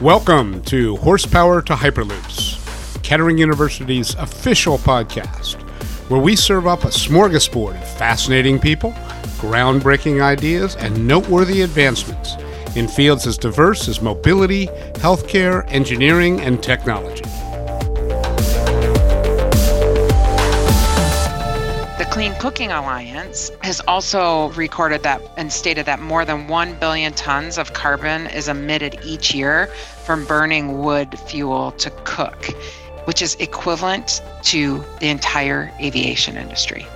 Welcome to Horsepower to Hyperloops, Kettering University's official podcast, where we serve up a smorgasbord of fascinating people, groundbreaking ideas, and noteworthy advancements in fields as diverse as mobility, healthcare, engineering, and technology. Clean Cooking Alliance has also recorded that and stated that more than 1 billion tons of carbon is emitted each year from burning wood fuel to cook, which is equivalent to the entire aviation industry.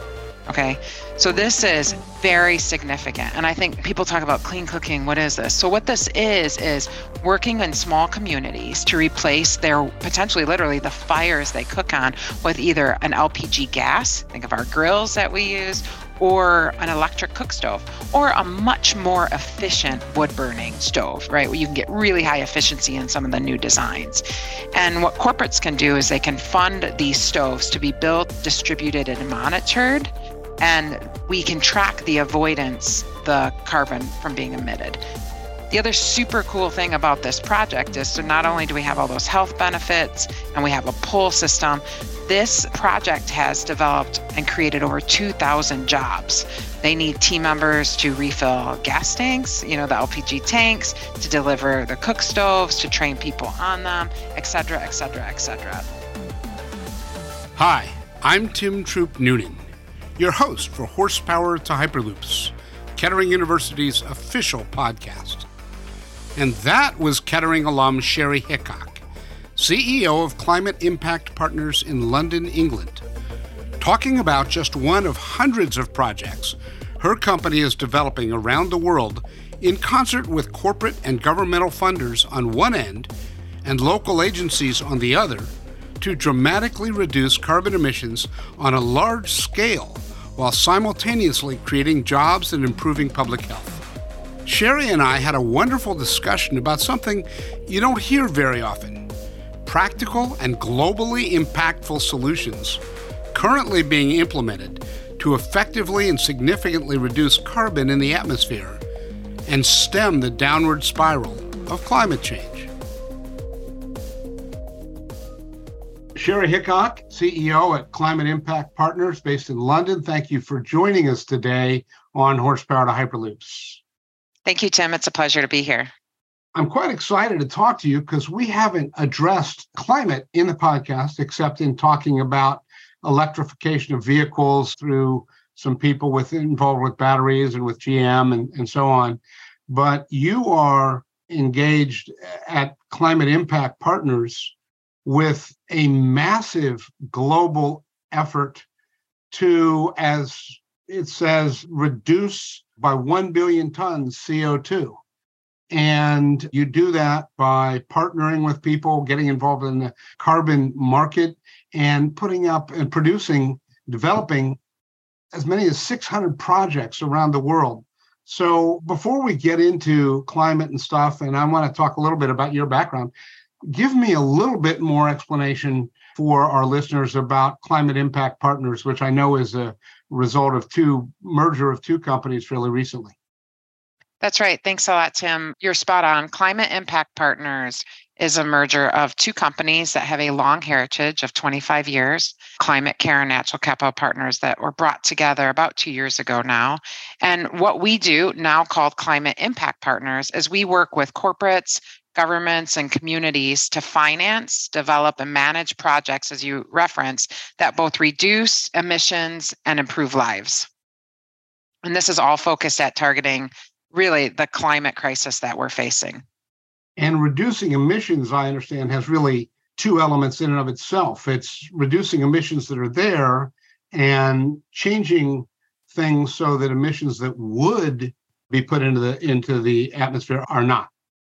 Okay. So this is very significant. And I think people talk about clean cooking. What is this? So, what this is, is working in small communities to replace their potentially literally the fires they cook on with either an LPG gas, think of our grills that we use, or an electric cook stove, or a much more efficient wood burning stove, right? Where you can get really high efficiency in some of the new designs. And what corporates can do is they can fund these stoves to be built, distributed, and monitored and we can track the avoidance, the carbon from being emitted. The other super cool thing about this project is so not only do we have all those health benefits and we have a pull system, this project has developed and created over 2,000 jobs. They need team members to refill gas tanks, you know, the LPG tanks, to deliver the cook stoves, to train people on them, et cetera, et cetera, et cetera. Hi, I'm Tim Troop Noonan your host for Horsepower to Hyperloops, Kettering University's official podcast. And that was Kettering alum Sheri Hickock, CEO of Climate Impact Partners in London, England, talking about just one of hundreds of projects her company is developing around the world in concert with corporate and governmental funders on one end and local agencies on the other to dramatically reduce carbon emissions on a large scale while simultaneously creating jobs and improving public health. Sheri and I had a wonderful discussion about something you don't hear very often practical and globally impactful solutions currently being implemented to effectively and significantly reduce carbon in the atmosphere and stem the downward spiral of climate change. Sheri Hickock, CEO at Climate Impact Partners based in London. Thank you for joining us today on Horsepower to Hyperloops. Thank you, Tim. It's a pleasure to be here. I'm quite excited to talk to you because we haven't addressed climate in the podcast except in talking about electrification of vehicles through some people with involved with batteries and with GM and, and so on. But you are engaged at Climate Impact Partners with a massive global effort to, as it says, reduce by 1 billion tons CO2. And you do that by partnering with people, getting involved in the carbon market, and putting up and producing, developing as many as 600 projects around the world. So before we get into climate and stuff, and I want to talk a little bit about your background, give me a little bit more explanation for our listeners about Climate Impact Partners, which I know is a result of two merger of two companies fairly recently. That's right. Thanks a lot, Tim. You're spot on. Climate Impact Partners is a merger of two companies that have a long heritage of 25 years Climate Care and Natural Capital Partners that were brought together about two years ago now. And what we do, now called Climate Impact Partners, is we work with corporates, governments and communities to finance, develop, and manage projects, as you reference, that both reduce emissions and improve lives. And this is all focused at targeting really the climate crisis that we're facing. And reducing emissions, I understand, has really two elements in and of itself. It's reducing emissions that are there and changing things so that emissions that would be put into the into the atmosphere are not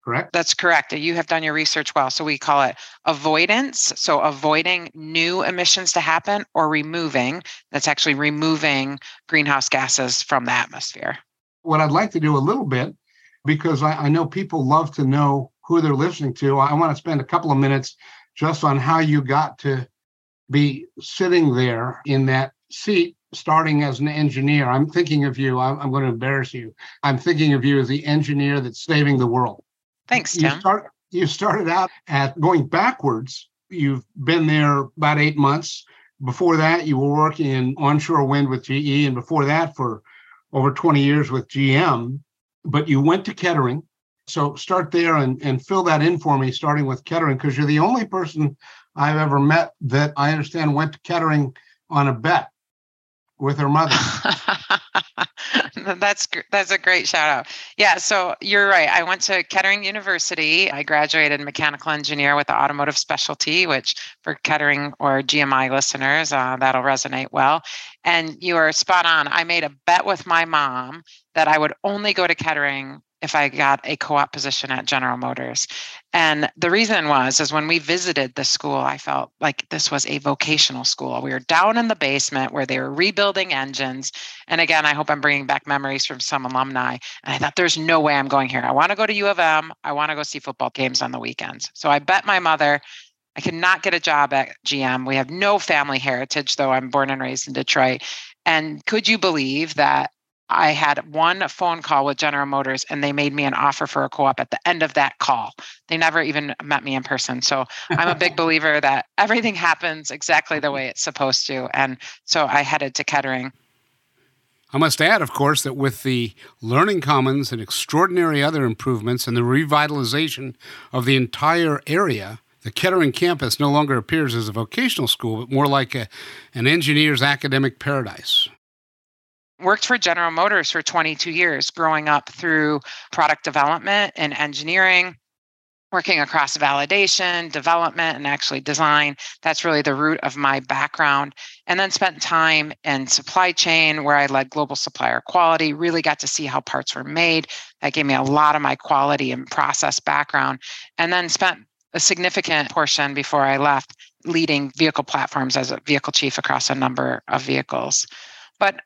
correct? That's correct. You have done your research well. So we call it avoidance. So avoiding new emissions to happen or removing, that's actually removing greenhouse gases from the atmosphere. What I'd like to do a little bit, because I, I know people love to know who they're listening to, I want to spend a couple of minutes just on how you got to be sitting there in that seat starting as an engineer. I'm thinking of you, I'm, I'm, going to embarrass you. I'm thinking of you as the engineer that's saving the world. Thanks, Tim. You, start, you started out at going backwards. You've been there about eight months. Before that, you were working in onshore wind with GE, and before that, for over 20 years with GM. But you went to Kettering. So start there and, and fill that in for me, starting with Kettering, because you're the only person I've ever met that I understand went to Kettering on a bet with her mother. that's that's a great shout out. Yeah, so you're right. I went to Kettering University. I graduated mechanical engineer with the automotive specialty, which for Kettering or GMI listeners, uh, that'll resonate well. And you are spot on. I made a bet with my mom that I would only go to Kettering if I got a co-op position at General Motors. And the reason was is when we visited the school, I felt like this was a vocational school. We were down in the basement where they were rebuilding engines. And again, I hope I'm bringing back memories from some alumni. And I thought there's no way I'm going here. I want to go to U of M. I want to go see football games on the weekends. So I bet my mother I cannot get a job at GM. We have no family heritage, though I'm born and raised in Detroit. And could you believe that I had one phone call with General Motors and they made me an offer for a co op at the end of that call. They never even met me in person. So I'm a big believer that everything happens exactly the mm-hmm. way it's supposed to. And so I headed to Kettering. I must add, of course, that with the Learning Commons and extraordinary other improvements and the revitalization of the entire area, the Kettering campus no longer appears as a vocational school, but more like a, an engineer's academic paradise worked for General Motors for 22 years, growing up through product development and engineering, working across validation, development, and actually design. That's really the root of my background. And then spent time in supply chain where I led global supplier quality, really got to see how parts were made. That gave me a lot of my quality and process background. And then spent a significant portion before I left leading vehicle platforms as a vehicle chief across a number of vehicles. But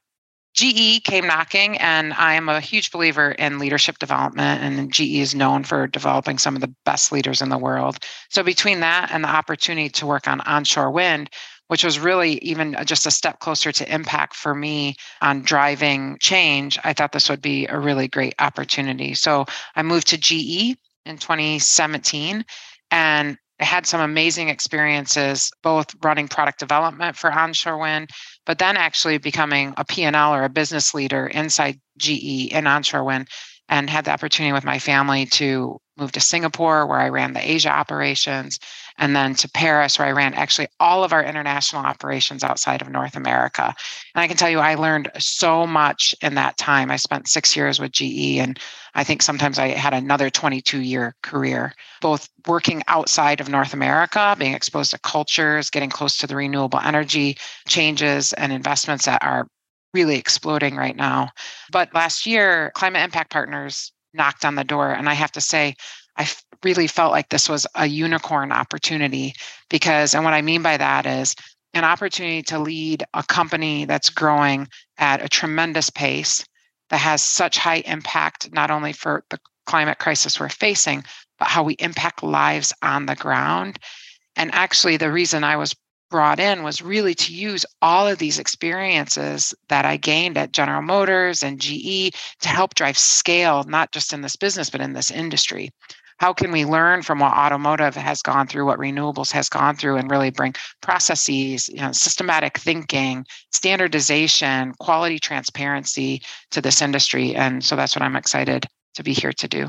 GE came knocking, and I am a huge believer in leadership development. And GE is known for developing some of the best leaders in the world. So, between that and the opportunity to work on onshore wind, which was really even just a step closer to impact for me on driving change, I thought this would be a really great opportunity. So, I moved to GE in 2017 and I had some amazing experiences, both running product development for onshore wind, but then actually becoming a P&L or a business leader inside GE in onshore wind and had the opportunity with my family to move to Singapore, where I ran the Asia operations, and then to Paris, where I ran actually all of our international operations outside of North America. And I can tell you, I learned so much in that time. I spent six years with GE, and I think sometimes I had another 22 year career, both working outside of North America, being exposed to cultures, getting close to the renewable energy changes and investments that are really exploding right now. But last year, Climate Impact Partners knocked on the door. And I have to say, I really felt like this was a unicorn opportunity because, and what I mean by that is an opportunity to lead a company that's growing at a tremendous pace that has such high impact, not only for the climate crisis we're facing, but how we impact lives on the ground. And actually, the reason I was brought in was really to use all of these experiences that I gained at General Motors and GE to help drive scale, not just in this business, but in this industry. How can we learn from what automotive has gone through, what renewables has gone through, and really bring processes, you know, systematic thinking, standardization, quality transparency to this industry? And so that's what I'm excited to be here to do.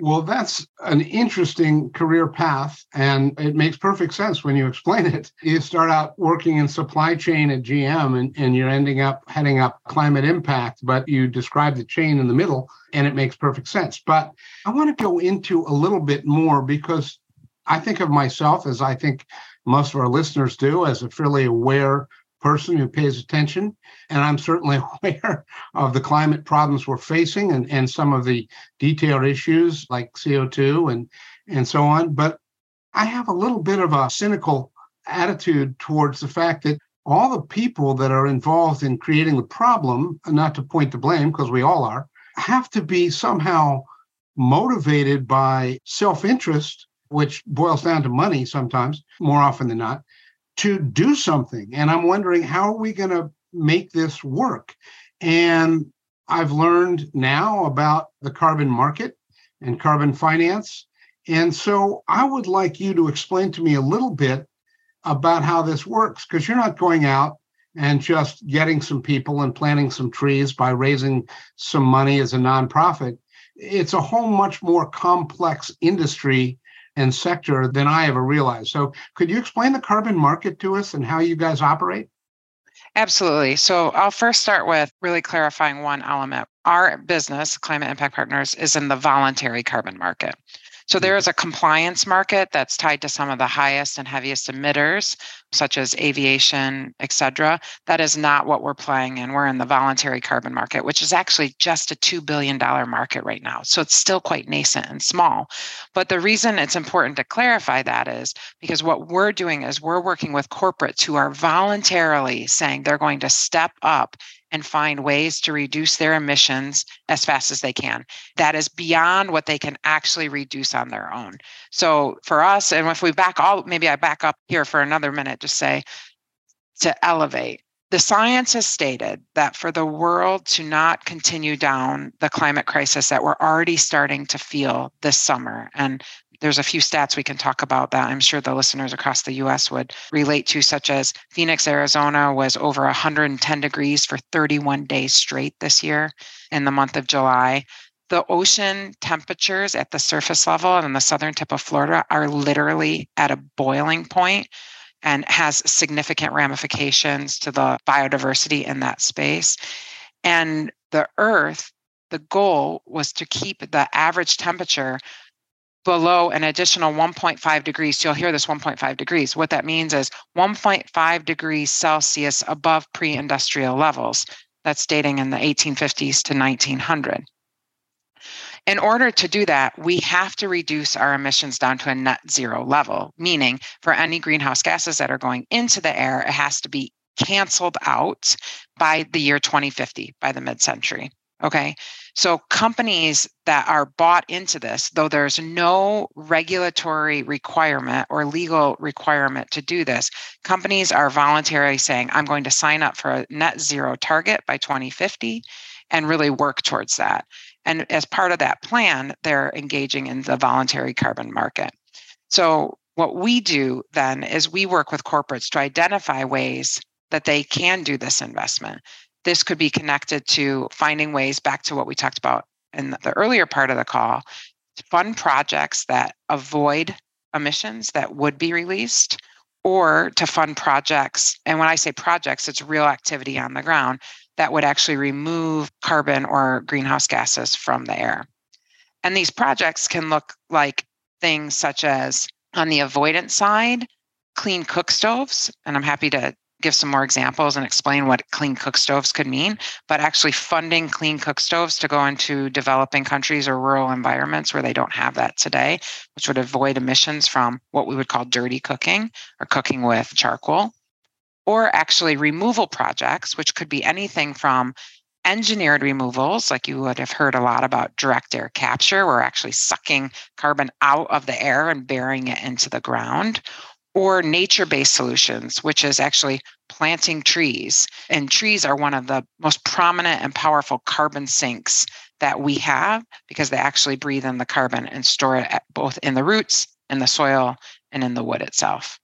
Well, that's an interesting career path, and it makes perfect sense when you explain it. You start out working in supply chain at GM, and, and you're ending up heading up climate impact, but you describe the chain in the middle, and it makes perfect sense. But I want to go into a little bit more because I think of myself, as I think most of our listeners do, as a fairly aware person who pays attention. And I'm certainly aware of the climate problems we're facing and, and some of the detailed issues like CO2 and, and so on. But I have a little bit of a cynical attitude towards the fact that all the people that are involved in creating the problem, not to point the blame, because we all are, have to be somehow motivated by self interest, which boils down to money sometimes, more often than not, to do something. And I'm wondering how are we going to make this work? And I've learned now about the carbon market and carbon finance. And so I would like you to explain to me a little bit about how this works because you're not going out and just getting some people and planting some trees by raising some money as a nonprofit. It's a whole much more complex industry and sector than I ever realized. So, could you explain the carbon market to us and how you guys operate? Absolutely. So I'll first start with really clarifying one element. Our business, Climate Impact Partners, is in the voluntary carbon market. So hmm. there is a compliance market that's tied to some of the highest and heaviest emitters, such as aviation, et cetera. That is not what we're playing in. We're in the voluntary carbon market, which is actually just a $2 billion market right now. So it's still quite nascent and small. But the reason it's important to clarify that is because what we're doing is we're working with corporates who are voluntarily saying they're going to step up and find ways to reduce their emissions as fast as they can. That is beyond what they can actually reduce on their own. So for us, and if we back all, maybe I back up here for another minute to say to elevate. The science has stated that for the world to not continue down the climate crisis that we're already starting to feel this summer, and there's a few stats we can talk about that I'm sure the listeners across the US would relate to, such as Phoenix, Arizona was over 110 degrees for 31 days straight this year in the month of July. The ocean temperatures at the surface level and the southern tip of Florida are literally at a boiling point and has significant ramifications to the biodiversity in that space. And the earth, the goal was to keep the average temperature below an additional 1.5 degrees. So you'll hear this 1.5 degrees. What that means is 1.5 degrees Celsius above pre industrial levels. That's dating in the 1850s to 1900. In order to do that, we have to reduce our emissions down to a net zero level, meaning for any greenhouse gases that are going into the air, it has to be canceled out by the year 2050, by the mid century. Okay. So companies that are bought into this, though there's no regulatory requirement or legal requirement to do this, companies are voluntarily saying, I'm going to sign up for a net zero target by 2050 and really work towards that. And as part of that plan, they're engaging in the voluntary carbon market. So what we do then is we work with corporates to identify ways that they can do this investment this could be connected to finding ways back to what we talked about in the earlier part of the call. To fund projects that avoid emissions that would be released or to fund projects and when i say projects it's real activity on the ground that would actually remove carbon or greenhouse gases from the air. And these projects can look like things such as on the avoidance side clean cook stoves and i'm happy to give some more examples and explain what clean cook stoves could mean, but actually funding clean cook stoves to go into developing countries or rural environments where they don't have that today, which would avoid emissions from what we would call dirty cooking or cooking with charcoal, or actually removal projects, which could be anything from engineered removals, like you would have heard a lot about direct air capture, we're actually sucking carbon out of the air and burying it into the ground, or nature based solutions, which is actually planting trees. And trees are one of the most prominent and powerful carbon sinks that we have because they actually breathe in the carbon and store it both in the roots, in the soil, and in the wood itself.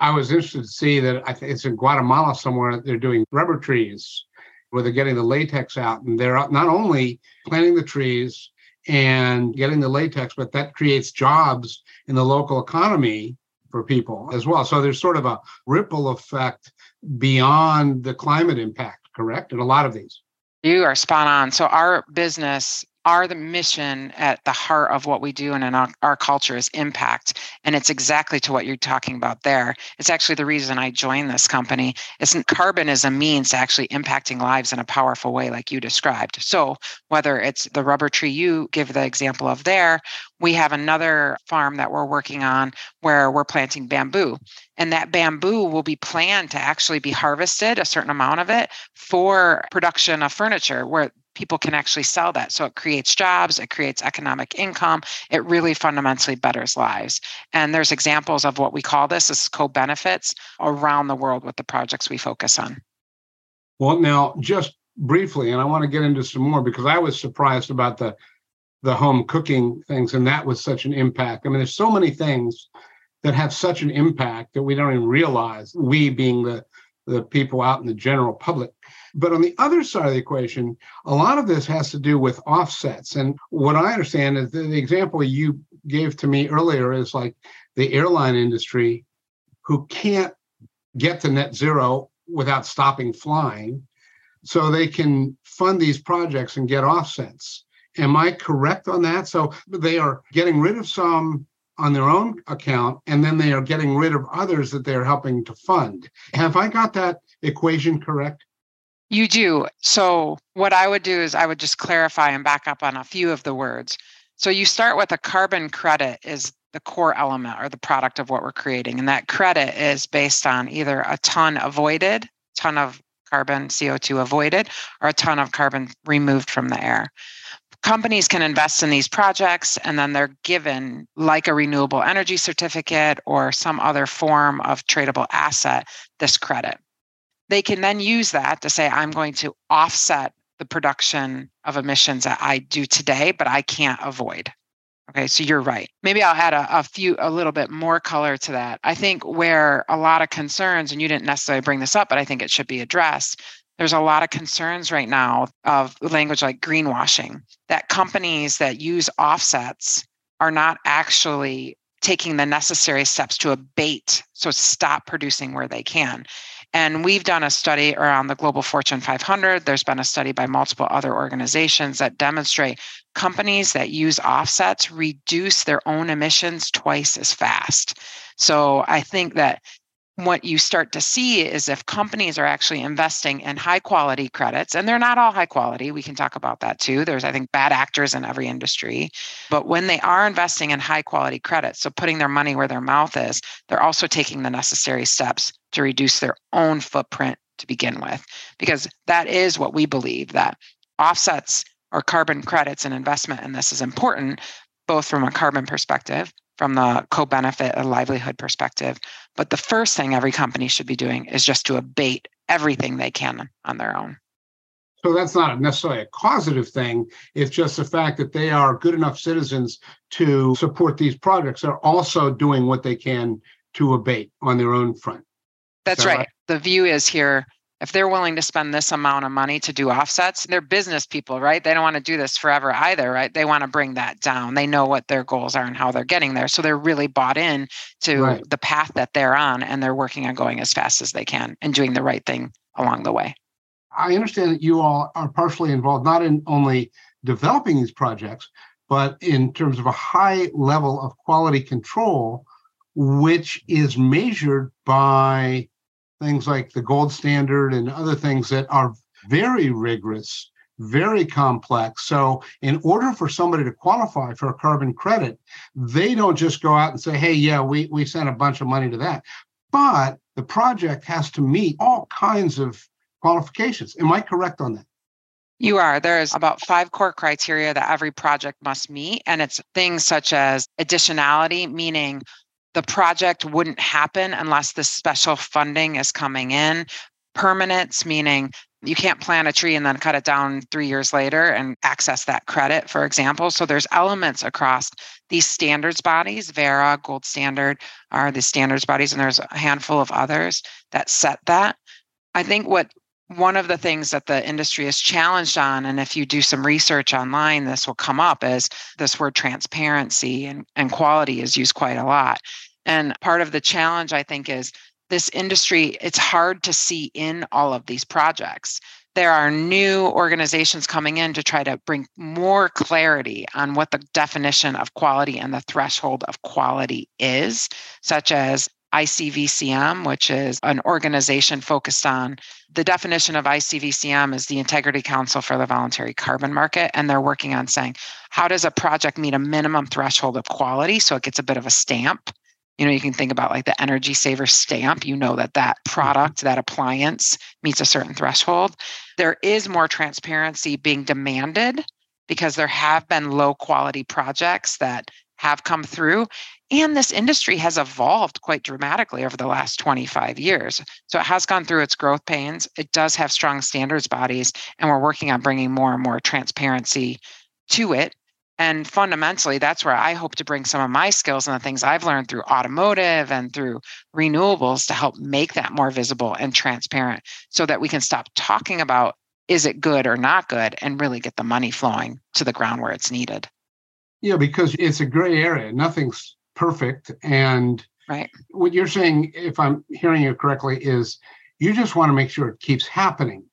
I was interested to see that I think it's in Guatemala somewhere they're doing rubber trees where they're getting the latex out and they're not only planting the trees and getting the latex, but that creates jobs in the local economy for people as well. So there's sort of a ripple effect beyond the climate impact, correct? In a lot of these. You are spot on. So our business are the mission at the heart of what we do and in our, our, culture is impact. And it's exactly to what you're talking about there. It's actually the reason i joined this company. It's carbon is a means to actually impacting lives in a powerful way like you described. So whether it's the rubber tree you give the example of there we have another farm that we're working on where we're planting bamboo. And that bamboo will be planned to actually be harvested a certain amount of it for production of furniture where people can actually sell that. So it creates jobs, it creates economic income, it really fundamentally betters lives. And there's examples of what we call this as co benefits around the world with the projects we focus on. Well, now, just briefly, and I want to get into some more because I was surprised about the the home cooking things, and that was such an impact. I mean, there's so many things that have such an impact that we don't even realize. We being the the people out in the general public. But on the other side of the equation, a lot of this has to do with offsets. And what I understand is the, the example you gave to me earlier is like the airline industry who can't get to net zero without stopping flying. So they can fund these projects and get offsets. Am I correct on that? So they are getting rid of some on their own account, and then they are getting rid of others that they're helping to fund. Have I got that equation correct? You do. So, what I would do is I would just clarify and back up on a few of the words. So, you start with a carbon credit is the core element or the product of what we're creating. And that credit is based on either a ton avoided, ton of carbon CO2 avoided, or a ton of carbon removed from the air companies can invest in these projects and then they're given like a renewable energy certificate or some other form of tradable asset this credit they can then use that to say i'm going to offset the production of emissions that i do today but i can't avoid. Okay so you're right. Maybe i'll add a, a few a little bit more color to that. I think where a lot of concerns and you didn't necessarily bring this up but i think it should be addressed there's a lot of concerns right now of language like greenwashing that companies that use offsets are not actually taking the necessary steps to abate so stop producing where they can and we've done a study around the global fortune 500 there's been a study by multiple other organizations that demonstrate companies that use offsets reduce their own emissions twice as fast. So i think that what you start to see is if companies are actually investing in high quality credits, and they're not all high quality, we can talk about that too. There's, I think, bad actors in every industry. But when they are investing in high quality credits, so putting their money where their mouth is, they're also taking the necessary steps to reduce their own footprint to begin with. Because that is what we believe that offsets or carbon credits and investment in this is important, both from a carbon perspective from the co-benefit and livelihood perspective. But the first thing every company should be doing is just to abate everything they can on their own. So that's not necessarily a causative thing. It's just the fact that they are good enough citizens to support these projects. They're also doing what they can to abate on their own front. That's right. right. The view is here if they're willing to spend this amount of money to do offsets, they're business people, right? They don't want to do this forever either, right? They want to bring that down. They know what their goals are and how they're getting there. So they're really bought in to right. the path that they're on and they're working on going as fast as they can and doing the right thing along the way. I understand that you all are partially involved not in only developing these projects, but in terms of a high level of quality control, which is measured by things like the gold standard and other things that are very rigorous, very complex. So, in order for somebody to qualify for a carbon credit, they don't just go out and say, hey, yeah, we, we sent a bunch of money to that. But the project has to meet all kinds of qualifications. Am I correct on that? You are. There's about five core criteria that every project must meet. And it's things such as additionality, meaning the project wouldn't happen unless the special funding is coming in. Permanence, meaning you can't plant a tree and then cut it down three years later and access that credit, for example. So there's elements across these standards bodies, Verra, Gold Standard are the standards bodies, and there's a handful of others that set that. I think what one of the things that the industry is challenged on, and if you do some research online, this will come up, is this word transparency and, and quality is used quite a lot. And part of the challenge, I think, is this industry, it's hard to see in all of these projects. There are new organizations coming in to try to bring more clarity on what the definition of quality and the threshold of quality is, such as ICVCM, which is an organization focused on the definition of ICVCM is the Integrity Council for the Voluntary Carbon Market. And they're working on saying, how does a project meet a minimum threshold of quality so it gets a bit of a stamp? You know, you can think about like the energy saver stamp. You know that that mm-hmm. product, that appliance meets a certain threshold. There is more transparency being demanded because there have been low quality projects that have come through. And this industry has evolved quite dramatically over the last 25 years. So it has gone through its growth pains. It does have strong standards bodies, and we're working on bringing more and more transparency to it. And fundamentally, that's where I hope to bring some of my skills and the things I've learned through automotive and through renewables to help make that more visible and transparent so that we can stop talking about is it good or not good and really get the money flowing to the ground where it's needed. Yeah, because it's a gray area. Nothing's perfect. And right. what you're saying, if I'm hearing you correctly, is you just want to make sure it keeps happening.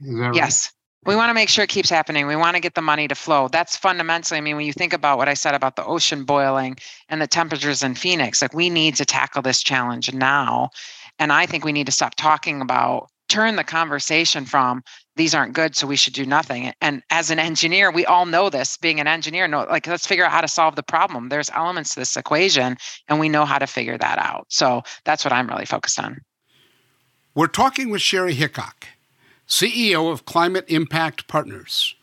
Is that right? Yes. We want to make sure it keeps happening. We want to get the money to flow. That's fundamentally, I mean, when you think about what I said about the ocean boiling and the temperatures in Phoenix, like we need to tackle this challenge now. And I think we need to stop talking about turn the conversation from these aren't good so we should do nothing. And as an engineer we all know this being an engineer no like let's figure out how to solve the problem. There's elements to this equation and we know how to figure that out. So that's what i'm really focused on. We're talking with sheri hickock ceo of climate impact partners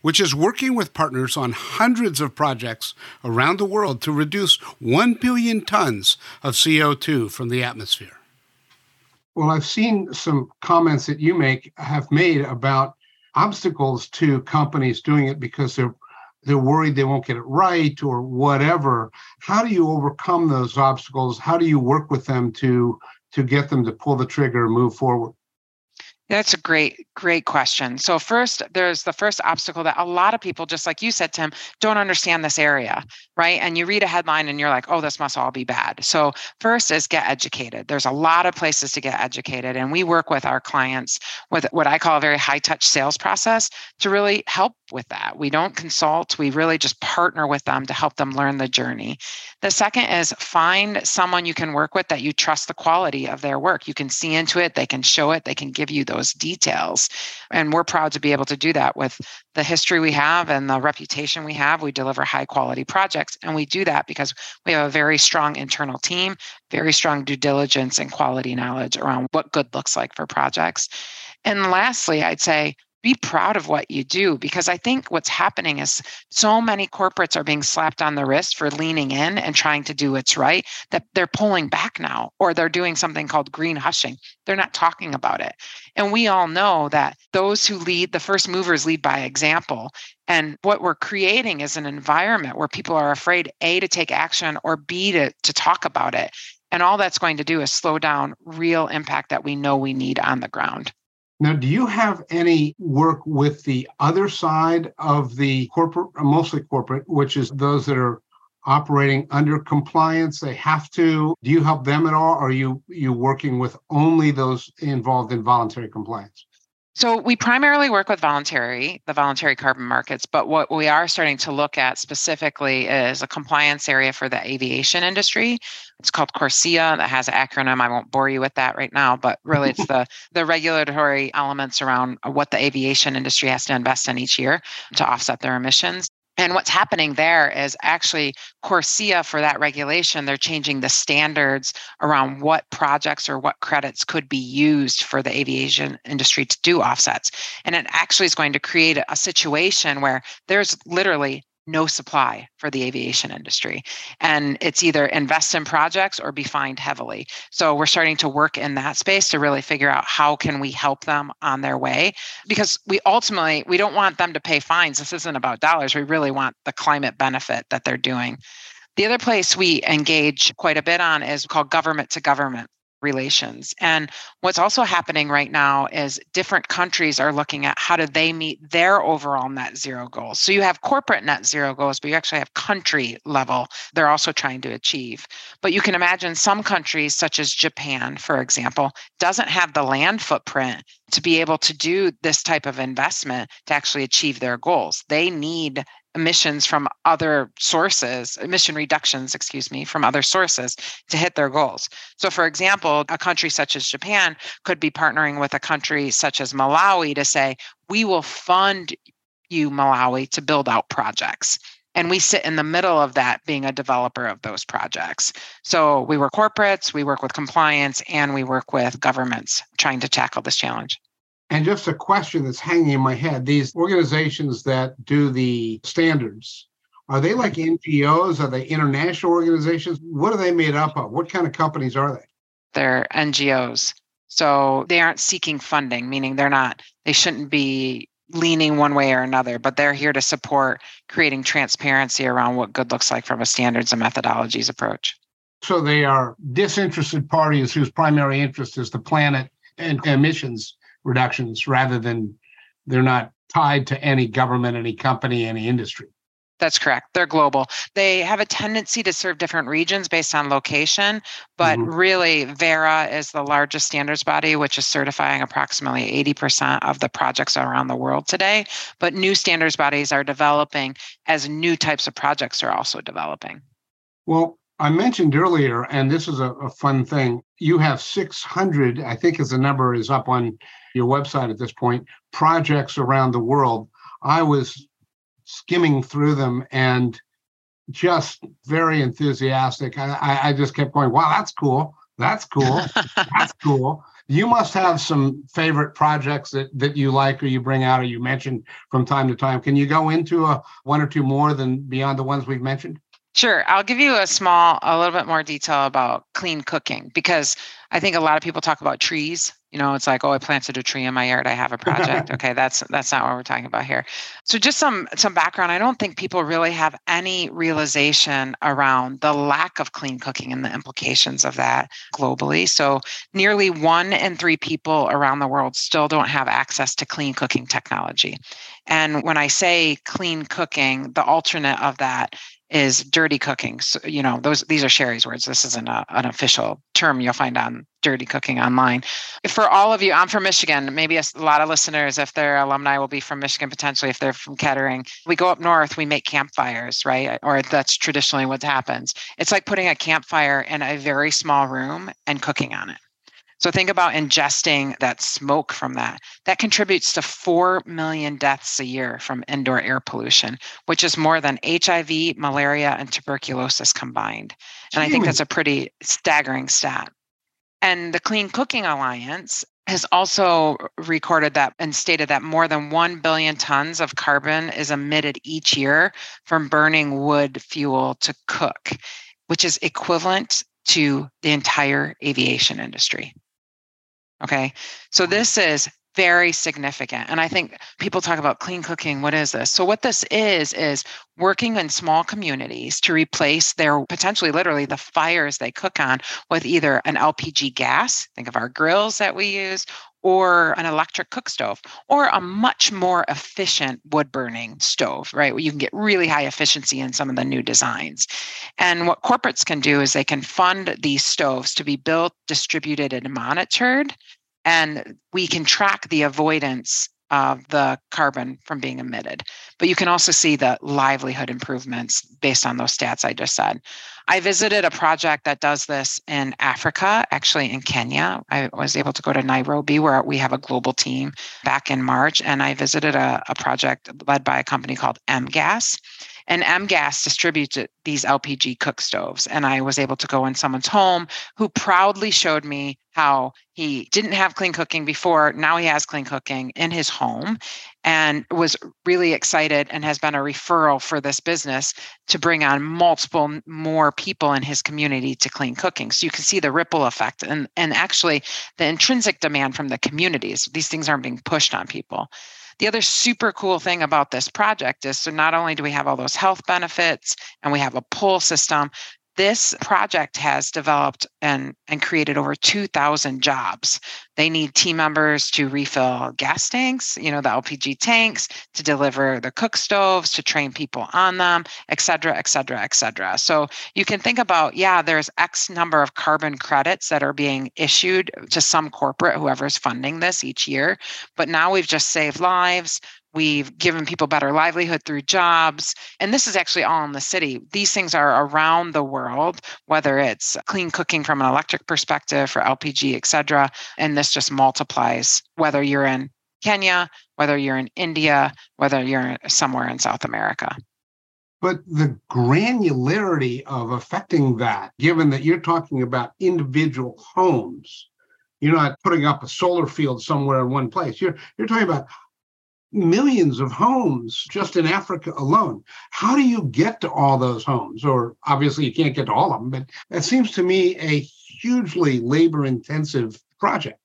which is working with partners on hundreds of projects around the world to reduce 1 billion tons of CO2 from the atmosphere. Well, I've seen some comments that you make have made about obstacles to companies doing it because they're they're worried they won't get it right or whatever. How do you overcome those obstacles? How do you work with them to to get them to pull the trigger and move forward? That's a great, great question. So, first, there's the first obstacle that a lot of people, just like you said, Tim, don't understand this area, right? And you read a headline and you're like, oh, this must all be bad. So, first is get educated. There's a lot of places to get educated. And we work with our clients with what I call a very high touch sales process to really help with that. We don't consult, we really just partner with them to help them learn the journey. The second is find someone you can work with that you trust the quality of their work. You can see into it, they can show it, they can give you those details. And we're proud to be able to do that with the history we have and the reputation we have. We deliver high quality projects. And we do that because we have a very strong internal team, very strong due diligence and quality knowledge around what good looks like for projects. And lastly, I'd say be proud of what you do because I think what's happening is so many corporates are being slapped on the wrist for leaning in and trying to do what's right that they're pulling back now or they're doing something called green hushing. They're not talking about it. And we all know that those who lead, the first movers lead by example. And what we're creating is an environment where people are afraid, A, to take action or B, to, to talk about it. And all that's going to do is slow down real impact that we know we need on the ground. Now, do you have any work with the other side of the corporate, uh, mostly corporate, which is those that are operating under compliance? They have to. Do you help them at all? Or are you you working with only those involved in voluntary compliance? So we primarily work with voluntary, the voluntary carbon markets, but what we are starting to look at specifically is a compliance area for the aviation industry. It's called CORSIA. That has an acronym. I won't bore you with that right now, but really it's the the regulatory elements around what the aviation industry has to invest in each year to offset their emissions. And what's happening there is actually CORSIA for that regulation, they're changing the standards around what projects or what credits could be used for the aviation industry to do offsets. And it actually is going to create a situation where there's literally no supply for the aviation industry. And it's either invest in projects or be fined heavily. So we're starting to work in that space to really figure out how can we help them on their way because we ultimately we don't want them to pay fines. This isn't about dollars. We really want the climate benefit that they're doing. The other place we engage quite a bit on is called government to government relations. And what's also happening right now is different countries are looking at how do they meet their overall net zero goals. So you have corporate net zero goals, but you actually have country level they're also trying to achieve. But you can imagine some countries such as Japan, for example, doesn't have the land footprint to be able to do this type of investment to actually achieve their goals. They need emissions from other sources, emission reductions, excuse me, from other sources to hit their goals. So, for example, a country such as Japan could be partnering with a country such as Malawi to say, we will fund you, Malawi, to build out projects. And we sit in the middle of that being a developer of those projects. So we work corporates, we work with compliance, and we work with governments trying to tackle this challenge. And just a question that's hanging in my head these organizations that do the standards, are they like mm-hmm. NGOs? Are they international organizations? What are they made up of? What kind of companies are they? They're NGOs. So they aren't seeking funding, meaning they're not, they shouldn't be leaning one way or another, but they're here to support creating transparency around what good looks like from a standards and methodologies approach. So they are disinterested parties whose primary interest is the planet and emissions reductions rather than they're not tied to any government, any company, any industry. That's correct. They're global. They have a tendency to serve different regions based on location, but mm-hmm. really, Verra is the largest standards body, which is certifying approximately 80% of the projects around the world today. But new standards bodies are developing as new types of projects are also developing. Well, I mentioned earlier, and this is a, a fun thing. You have 600, I think, as the number is up on your website at this point, projects around the world. I was skimming through them and just very enthusiastic. I, I just kept going, wow, that's cool. That's cool. that's cool. You must have some favorite projects that, that you like or you bring out or you mention from time to time. Can you go into a one or two more than beyond the ones we've mentioned? Sure. I'll give you a small, a little bit more detail about clean cooking because I think a lot of people talk about trees. You know, it's like, oh, I planted a tree in my yard. I have a project. okay, that's that's not what we're talking about here. So just some some background. I don't think people really have any realization around the lack of clean cooking and the implications of that globally. So nearly one in three people around the world still don't have access to clean cooking technology. And when I say clean cooking, the alternate of that is dirty cooking. So, you know, those these are Sheri's words. This isn't a, uh, an official term you'll find on dirty cooking online. For all of you, I'm from Michigan. Maybe a, a lot of listeners, if they're alumni, will be from Michigan potentially. If they're from Kettering, we go up north, we make campfires, right? Uh, or that's traditionally what happens. It's like putting a campfire in a very small room and cooking on it. So think about ingesting that smoke from that. That contributes to 4 million deaths a year from indoor air pollution, which is more than HIV, malaria, and tuberculosis combined. And I think that's a pretty staggering stat. And the Clean Cooking Alliance has also recorded that and stated that more than 1 billion tons of carbon is emitted each year from burning wood fuel to cook, which is equivalent to the entire aviation industry. Okay. So this is very significant. And I think people talk about clean cooking. What is this? So, what this is, is working in small communities to replace their potentially literally the fires they cook on with either an LPG gas, think of our grills that we use, or an electric cook stove, or a much more efficient wood burning stove, right? Where you can get really high efficiency in some of the new designs. And what corporates can do is they can fund these stoves to be built, distributed, and monitored. And we can track the avoidance of the carbon from being emitted. But you can also see the livelihood improvements based on those stats I just said. I visited a project that does this in Africa, actually in Kenya. I was able to go to Nairobi where we have a global team back in March, and I visited a, a project led by a company called MGAS. And MGAS distributes these LPG cook stoves. And I was able to go in someone's home who proudly showed me how he didn't have clean cooking before. Now he has clean cooking in his home and was really excited and has been a referral for this business to bring on multiple more people in his community to clean cooking. So you can see the ripple effect and, and actually the intrinsic demand from the communities. These things aren't being pushed on people. The other super cool thing about this project is so not only do we have all those health benefits and we have a pull system, this project has developed and, and created over 2,000 jobs. They need team members to refill gas tanks, you know, the LPG tanks, to deliver the cook stoves, to train people on them, et cetera, et cetera, et cetera. So you can think about, yeah, there's X number of carbon credits that are being issued to some corporate, whoever's funding this each year. But now we've just saved lives. We've given people better livelihood through jobs. And this is actually all in the city. These things are around the world, whether it's clean cooking from an electric perspective for LPG, et cetera. And this just multiplies whether you're in Kenya, whether you're in India, whether you're somewhere in South America. But the granularity of affecting that, given that you're talking about individual homes, you're not putting up a solar field somewhere in one place. You're you're talking about millions of homes just in Africa alone. How do you get to all those homes? Or obviously you can't get to all of them, but that seems to me a hugely labor intensive project.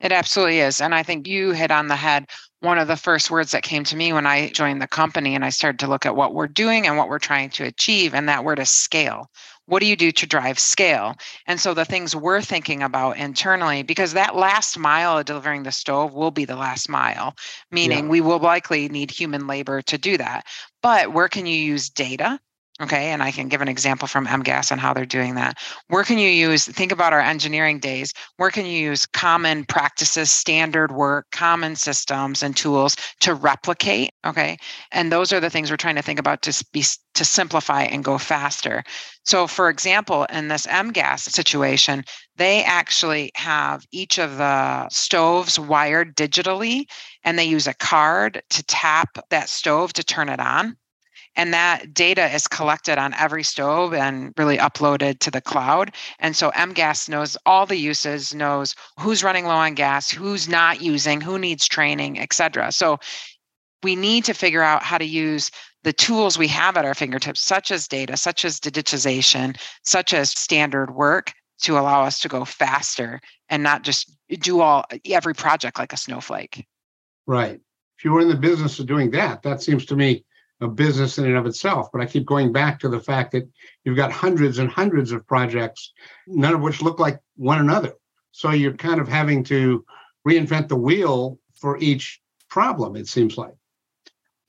It absolutely is. And I think you hit on the head one of the first words that came to me when I joined the company and I started to look at what we're doing and what we're trying to achieve. And that word is scale. What do you do to drive scale? And so the things we're thinking about internally, because that last mile of delivering the stove will be the last mile, meaning yeah. we will likely need human labor to do that. But where can you use data? Okay. And I can give an example from MGAS on how they're doing that. Where can you use, think about our engineering days, where can you use common practices, standard work, common systems and tools to replicate? Okay. And those are the things we're trying to think about to be to simplify and go faster. So, for example, in this MGAS situation, they actually have each of the stoves wired digitally, and they use a card to tap that stove to turn it on. And that data is collected on every stove and really uploaded to the cloud. And so MGAS knows all the uses, knows who's running low on gas, who's not using, who needs training, et cetera. So we need to figure out how to use the tools we have at our fingertips, such as data, such as digitization, such as standard work to allow us to go faster and not just do all every project like a snowflake. Right. If you were in the business of doing that, that seems to me a business in and of itself. But I keep going back to the fact that you've got hundreds and hundreds of projects, none of which look like one another. So you're kind of having to reinvent the wheel for each problem, it seems like.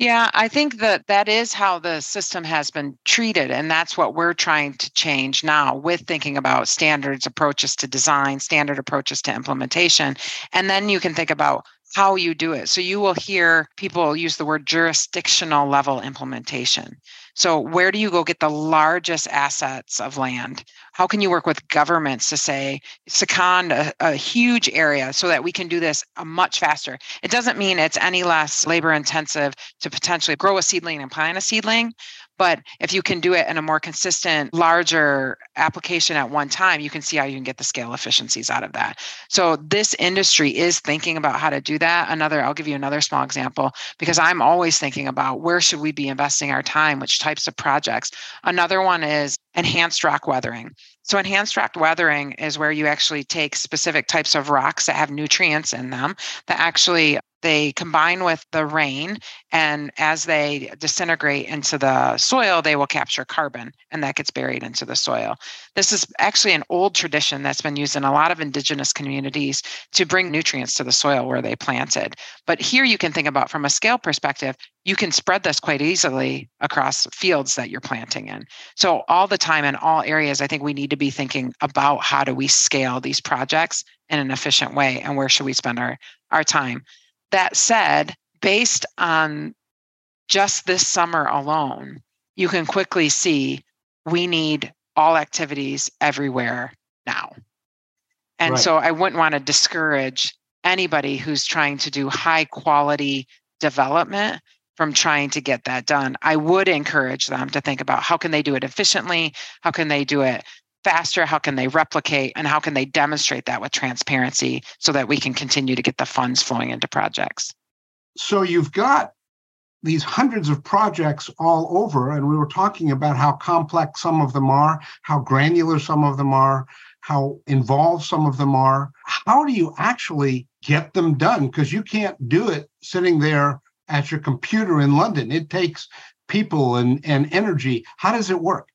Yeah, I think that that is how the system has been treated. And that's what we're trying to change now with thinking about standards approaches to design, standard approaches to implementation. And then you can think about how you do it. So you will hear people use the word jurisdictional level implementation. So, where do you go get the largest assets of land? How can you work with governments to say, second a, a huge area so that we can do this uh, much faster? It doesn't mean it's any less labor intensive to potentially grow a seedling and plant a seedling, but if you can do it in a more consistent, larger application at one time, you can see how you can get the scale efficiencies out of that. So this industry is thinking about how to do that. Another, I'll give you another small example because I'm always thinking about where should we be investing our time, which types of projects. Another one is enhanced rock weathering. So, enhanced rock weathering is where you actually take specific types of rocks that have nutrients in them that actually they combine with the rain and as they disintegrate into the soil they will capture carbon and that gets buried into the soil. This is actually an old tradition that's been used in a lot of indigenous communities to bring nutrients to the soil where they planted. But here you can think about from a scale perspective you can spread this quite easily across fields that you're planting in. So all the time in all areas i think we need to be thinking about how do we scale these projects in an efficient way and where should we spend our our time that said, based on just this summer alone, you can quickly see we need all activities everywhere now. And right. so I wouldn't want to discourage anybody who's trying to do high quality development from trying to get that done. I would encourage them to think about how can they do it efficiently? How can they do it faster? How can they replicate? And how can they demonstrate that with transparency so that we can continue to get the funds flowing into projects? So you've got these hundreds of projects all over, and we were talking about how complex some of them are, how granular some of them are, how involved some of them are. How do you actually get them done? Because you can't do it sitting there at your computer in London. It takes people and, and energy. How does it work?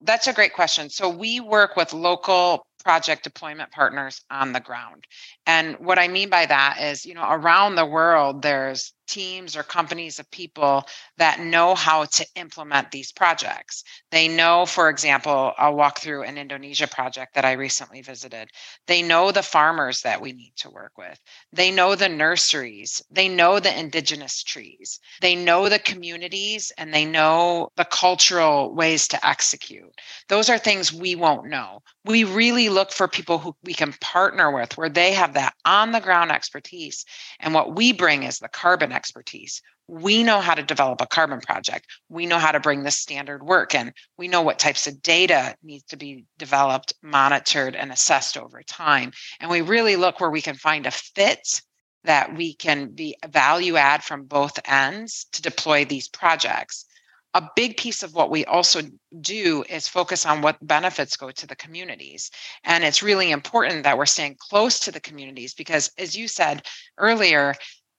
That's a great question. So we work with local project deployment partners on the ground. And what I mean by that is, you know, around the world, there's teams or companies of people that know how to implement these projects. They know, for example, I'll walk through an Indonesia project that I recently visited. They know the farmers that we need to work with. They know the nurseries. They know the indigenous trees. They know the communities and they know the cultural ways to execute. Those are things we won't know. We really look for people who we can partner with where they have that on the ground expertise. And what we bring is the carbon expertise. We know how to develop a carbon project. We know how to bring the standard work in. We know what types of data needs to be developed, monitored, and assessed over time. And we really look where we can find a fit that we can be value add from both ends to deploy these projects. a big piece of what we also do is focus on what benefits go to the communities. And it's really important that we're staying close to the communities because, as you said earlier,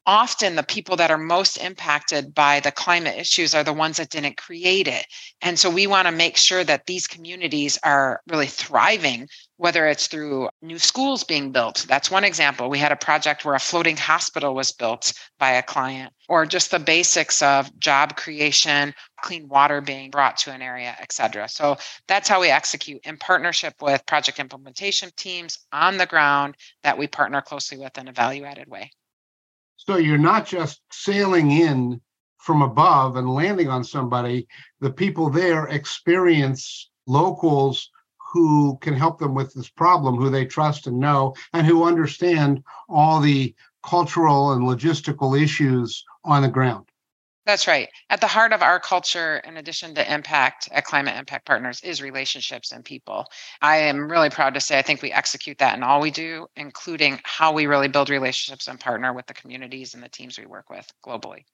often the people that are most impacted by the climate issues are the ones that didn't create it. And so we want to make sure that these communities are really thriving, whether it's through new schools being built. That's one example. We had a project where a floating hospital was built by a client, or just the basics of job creation, clean water being brought to an area, et cetera. So that's how we execute in partnership with project implementation teams on the ground that we partner closely with in a value added way. So you're not just sailing in from above and landing on somebody. The people there experience locals who can help them with this problem, who they trust and know, and who understand all the cultural and logistical issues on the ground. That's right. At the heart of our culture, in addition to impact at Climate Impact Partners, is relationships and people. I am really proud to say I think we execute that in all we do, including how we really build relationships and partner with the communities and the teams we work with globally.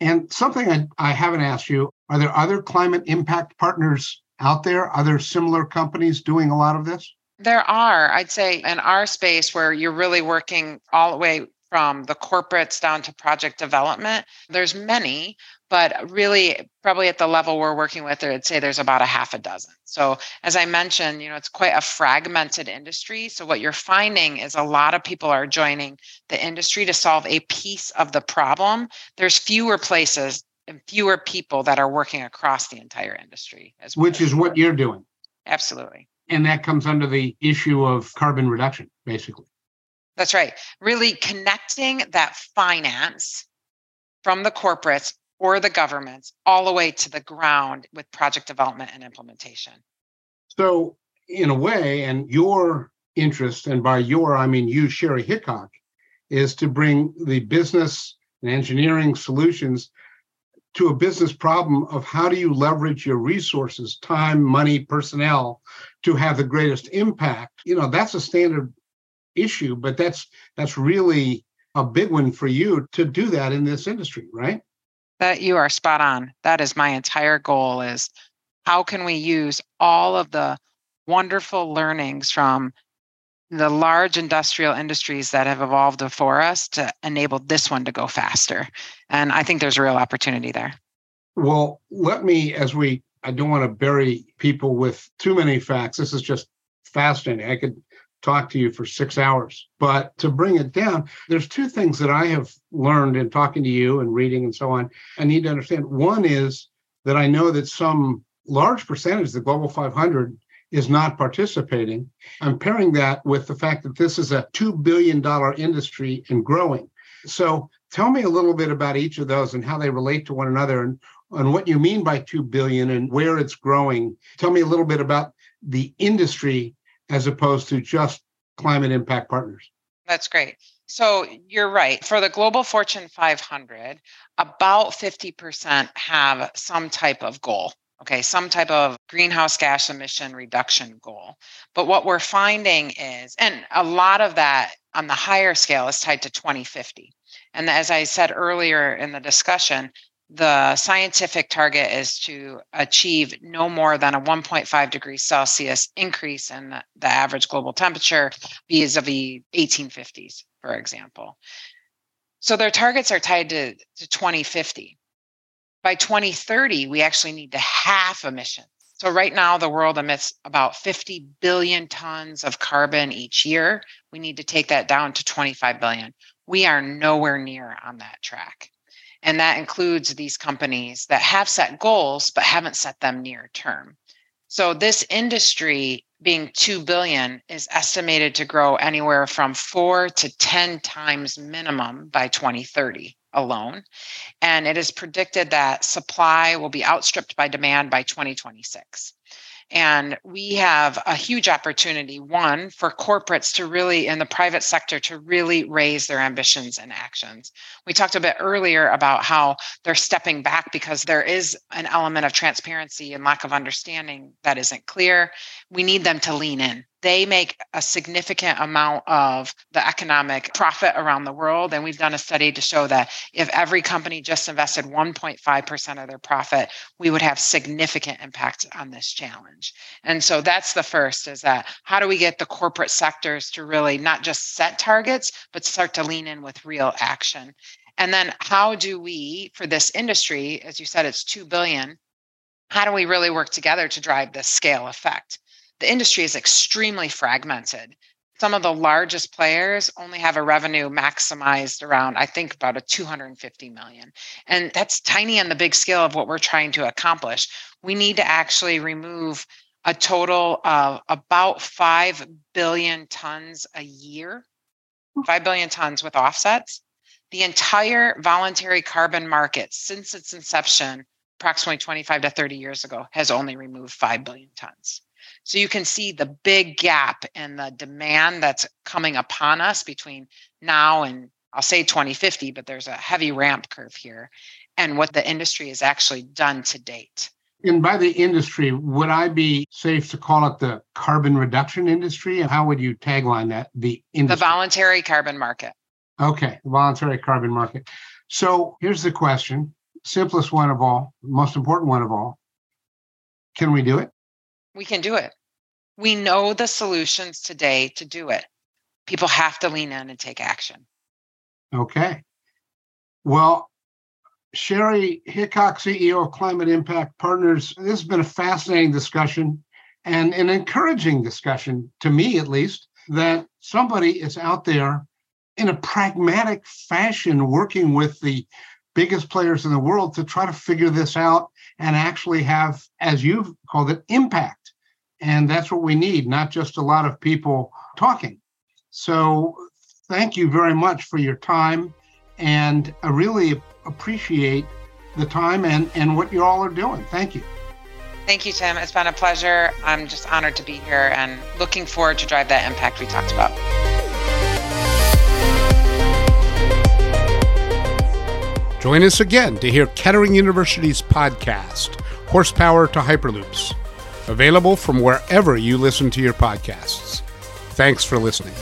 And something I, I haven't asked you are there other climate impact partners out there? other similar companies doing a lot of this? There are, I'd say, in our space where you're really working all the way from the corporates down to project development. There's many, but really probably at the level we're working with, I'd say there's about a half a dozen. So as I mentioned, you know, it's quite a fragmented industry. So what you're finding is a lot of people are joining the industry to solve a piece of the problem. There's fewer places and fewer people that are working across the entire industry as well. Which is what you're doing. Absolutely. And that comes under the issue of carbon reduction, basically. That's right. Really connecting that finance from the corporates or the governments all the way to the ground with project development and implementation. So, in a way, and your interest, and by your, I mean you, Sheri Hickock, is to bring the business and engineering solutions to a business problem of how do you leverage your resources, time, money, personnel to have the greatest impact. You know, that's a standard issue, but that's that's really a big one for you to do that in this industry, right? That you are spot on. That is my entire goal is how can we use all of the wonderful learnings from the large industrial industries that have evolved before us to enable this one to go faster. And I think there's a real opportunity there. Well, let me, as we, I don't want to bury people with too many facts. This is just fascinating. I could talk to you for six hours. But to bring it down, there's two things that I have learned in talking to you and reading and so on. I need to understand. One is that I know that some large percentage of the Global 500 is not participating. I'm pairing that with the fact that this is a $2 billion industry and growing. So tell me a little bit about each of those and how they relate to one another and, and what you mean by 2 billion and where it's growing. Tell me a little bit about the industry as opposed to just climate impact partners. That's great. So you're right. For the Global Fortune 500, about 50% have some type of goal. Okay, some type of greenhouse gas emission reduction goal. But what we're finding is, and a lot of that on the higher scale is tied to 2050. And as I said earlier in the discussion, the scientific target is to achieve no more than a 1.5 degrees Celsius increase in the, average global temperature vis-a-vis 1850s, for example. So their targets are tied to, to 2050. By 2030, we actually need to half emissions. So right now, the world emits about 50 billion tons of carbon each year. We need to take that down to 25 billion. We are nowhere near on that track. And that includes these companies that have set goals, but haven't set them near term. So this industry being 2 billion is estimated to grow anywhere from 4 to 10 times minimum by 2030 alone. And it is predicted that supply will be outstripped by demand by 2026. And we have a huge opportunity, one, for corporates to really, in the private sector, to really raise their ambitions and actions. We talked a bit earlier about how they're stepping back because there is an element of transparency and lack of understanding that isn't clear. We need them to lean in they make a significant amount of the economic profit around the world. And we've done a study to show that if every company just invested 1.5% of their profit, we would have significant impact on this challenge. And so that's the first is that how do we get the corporate sectors to really not just set targets, but start to lean in with real action? And then how do we, for this industry, as you said, it's 2 billion, how do we really work together to drive this scale effect? The industry is extremely fragmented. Some of the largest players only have a revenue maximized around, I think, about a 250 million. And that's tiny on the big scale of what we're trying to accomplish. We need to actually remove a total of about 5 billion tons a year, hmm. 5 billion tons with offsets. The entire voluntary carbon market since its inception, approximately 25 to 30 years ago, has only removed 5 billion tons. So you can see the big gap in the demand that's coming upon us between now and I'll say 2050, but there's a heavy ramp curve here, and what the industry has actually done to date. And by the industry, would I be safe to call it the carbon reduction industry? And how would you tagline that? The industry? The voluntary carbon market. Okay, voluntary carbon market. So here's the question simplest one of all, most important one of all. Can we do it? We can do it. We know the solutions today to do it. People have to lean in and take action. Okay. Well, Sheri Hickock, CEO of Climate Impact Partners, this has been a fascinating discussion and an encouraging discussion, to me at least, that somebody is out there in a pragmatic fashion working with the biggest players in the world to try to figure this out and actually have, as you've called it, impact. And that's what we need, not just a lot of people talking. So thank you very much for your time. And I really appreciate the time and, and what you all are doing. Thank you. Thank you, Tim. It's been a pleasure. I'm just honored to be here and looking forward to drive that impact we talked about. Join us again to hear Kettering University's podcast, Horsepower to Hyperloops available from wherever you listen to your podcasts. Thanks for listening.